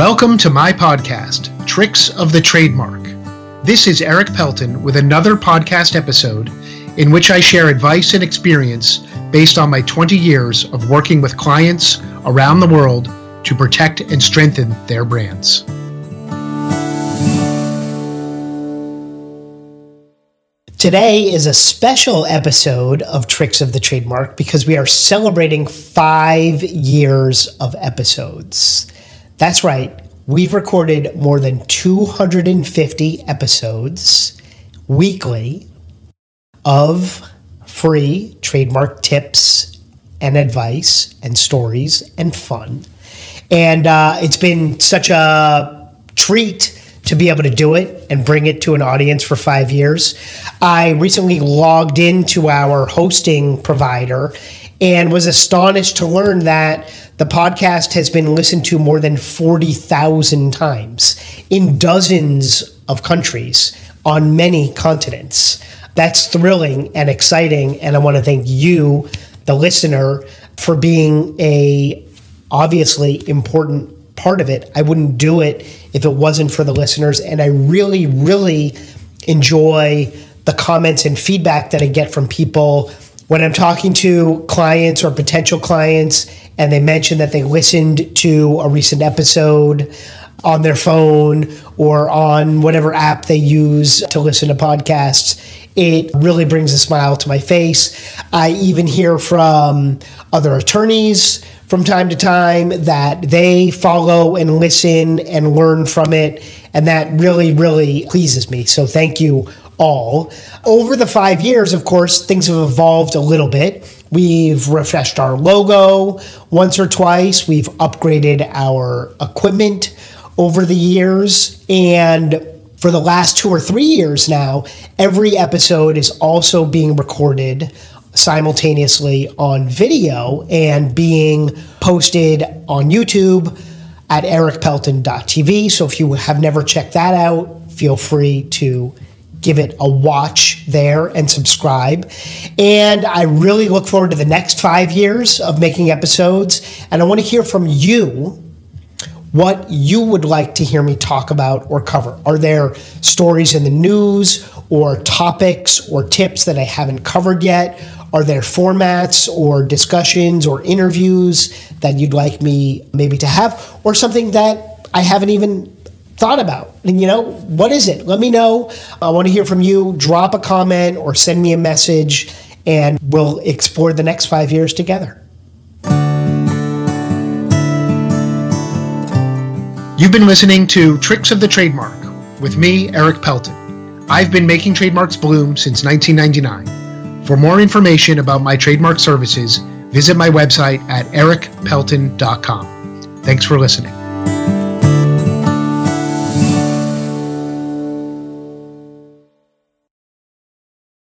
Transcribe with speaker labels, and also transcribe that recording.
Speaker 1: Welcome to my podcast, Tricks of the Trademark. This is Erik Pelton with another podcast episode in which I share advice and experience based on my 20 years of working with clients around the world to protect and strengthen their brands. Today is a special episode of Tricks of the Trademark because we are celebrating five years of episodes. That's right, we've recorded more than 250 episodes weekly of free trademark tips and advice and stories and fun. And uh, it's been such a treat to be able to do it and bring it to an audience for five years. I recently logged into our hosting provider and was astonished to learn that the podcast has been listened to more than 40,000 times in dozens of countries on many continents. That's thrilling and exciting. And I want to thank you, the listener, for being a obviously important part of it. I wouldn't do it if it wasn't for the listeners. And I really, really enjoy the comments and feedback that I get from people when I'm talking to clients or potential clients and they mention that they listened to a recent episode on their phone or on whatever app they use to listen to podcasts. It really brings a smile to my face. I even hear from other attorneys from time to time that they follow and listen and learn from it. And that really, really pleases me. So thank you all. Over the five years, of course, things have evolved a little bit. We've refreshed our logo once or twice. We've upgraded our equipment over the years. And for the last two or three years now, every episode is also being recorded simultaneously on video and being posted on YouTube at erikpelton.tv. So if you have never checked that out, feel free to give it a watch there and subscribe. And I really look forward to the next five years of making episodes. And I want to hear from you what you would like to hear me talk about or cover. Are there stories in the news or topics or tips that I haven't covered yet? Are there formats or discussions or interviews that you'd like me maybe to have, or something that I haven't even thought about? And you know, what is it? Let me know. I want to hear from you. Drop a comment or send me a message, and we'll explore the next five years together. You've been listening to Tricks of the Trademark with me, Erik Pelton. I've been making trademarks bloom since 1999. For more information about my trademark services, visit my website at erikpelton.com. Thanks for listening.